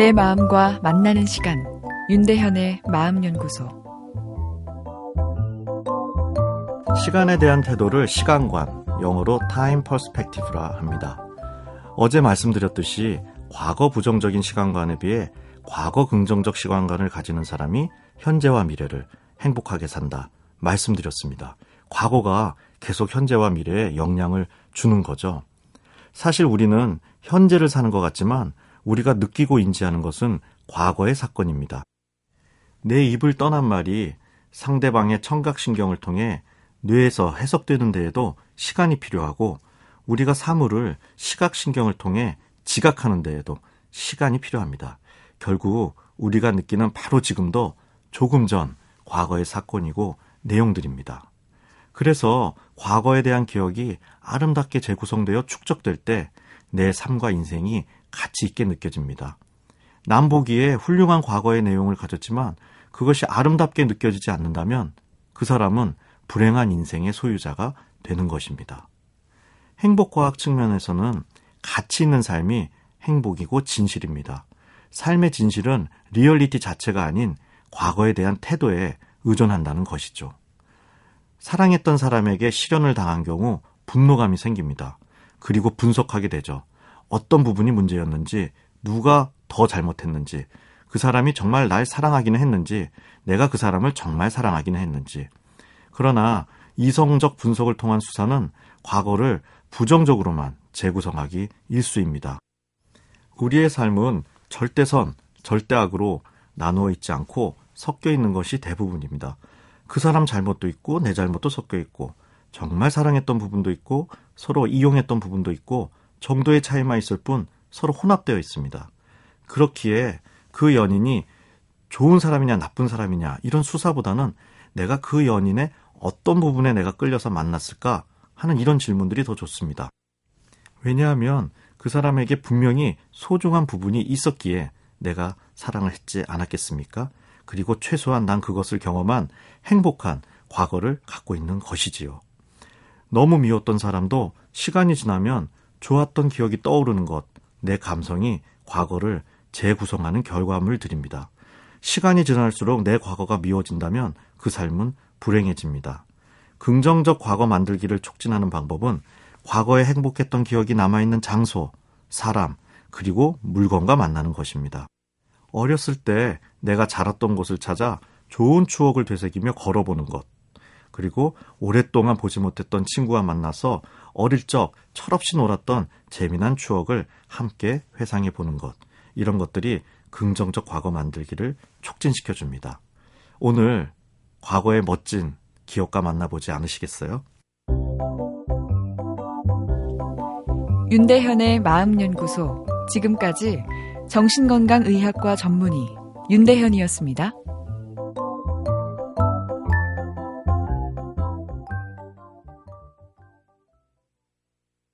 내 마음과 만나는 시간 윤대현의 마음연구소 시간에 대한 태도를 시간관, 영어로 time perspective라 합니다. 어제 말씀드렸듯이 과거 부정적인 시간관에 비해 과거 긍정적 시간관을 가지는 사람이 현재와 미래를 행복하게 산다 말씀드렸습니다. 과거가 계속 현재와 미래에 영향을 주는 거죠. 사실 우리는 현재를 사는 것 같지만 우리가 느끼고 인지하는 것은 과거의 사건입니다. 내 입을 떠난 말이 상대방의 청각신경을 통해 뇌에서 해석되는 데에도 시간이 필요하고 우리가 사물을 시각신경을 통해 지각하는 데에도 시간이 필요합니다. 결국 우리가 느끼는 바로 지금도 조금 전 과거의 사건이고 내용들입니다. 그래서 과거에 대한 기억이 아름답게 재구성되어 축적될 때 내 삶과 인생이 가치 있게 느껴집니다. 남 보기에 훌륭한 과거의 내용을 가졌지만 그것이 아름답게 느껴지지 않는다면 그 사람은 불행한 인생의 소유자가 되는 것입니다. 행복과학 측면에서는 가치 있는 삶이 행복이고 진실입니다. 삶의 진실은 리얼리티 자체가 아닌 과거에 대한 태도에 의존한다는 것이죠. 사랑했던 사람에게 실현을 당한 경우 분노감이 생깁니다. 그리고 분석하게 되죠. 어떤 부분이 문제였는지, 누가 더 잘못했는지, 그 사람이 정말 날 사랑하기는 했는지, 내가 그 사람을 정말 사랑하기는 했는지. 그러나 이성적 분석을 통한 수사는 과거를 부정적으로만 재구성하기 일수입니다. 우리의 삶은 절대선, 절대악으로 나누어 있지 않고 섞여 있는 것이 대부분입니다. 그 사람 잘못도 있고 내 잘못도 섞여 있고 정말 사랑했던 부분도 있고 서로 이용했던 부분도 있고 정도의 차이만 있을 뿐 서로 혼합되어 있습니다. 그렇기에 그 연인이 좋은 사람이냐 나쁜 사람이냐 이런 수사보다는 내가 그 연인의 어떤 부분에 내가 끌려서 만났을까 하는 이런 질문들이 더 좋습니다. 왜냐하면 그 사람에게 분명히 소중한 부분이 있었기에 내가 사랑을 했지 않았겠습니까? 그리고 최소한 난 그것을 경험한 행복한 과거를 갖고 있는 것이지요. 너무 미웠던 사람도 시간이 지나면 좋았던 기억이 떠오르는 것, 내 감성이 과거를 재구성하는 결과물들입니다. 시간이 지날수록 내 과거가 미워진다면 그 삶은 불행해집니다. 긍정적 과거 만들기를 촉진하는 방법은 과거에 행복했던 기억이 남아있는 장소, 사람, 그리고 물건과 만나는 것입니다. 어렸을 때 내가 자랐던 곳을 찾아 좋은 추억을 되새기며 걸어보는 것. 그리고 오랫동안 보지 못했던 친구와 만나서 어릴 적 철없이 놀았던 재미난 추억을 함께 회상해 보는 것. 이런 것들이 긍정적 과거 만들기를 촉진시켜 줍니다. 오늘 과거의 멋진 기억과 만나보지 않으시겠어요? 윤대현의 마음연구소. 지금까지 정신건강의학과 전문의 윤대현이었습니다.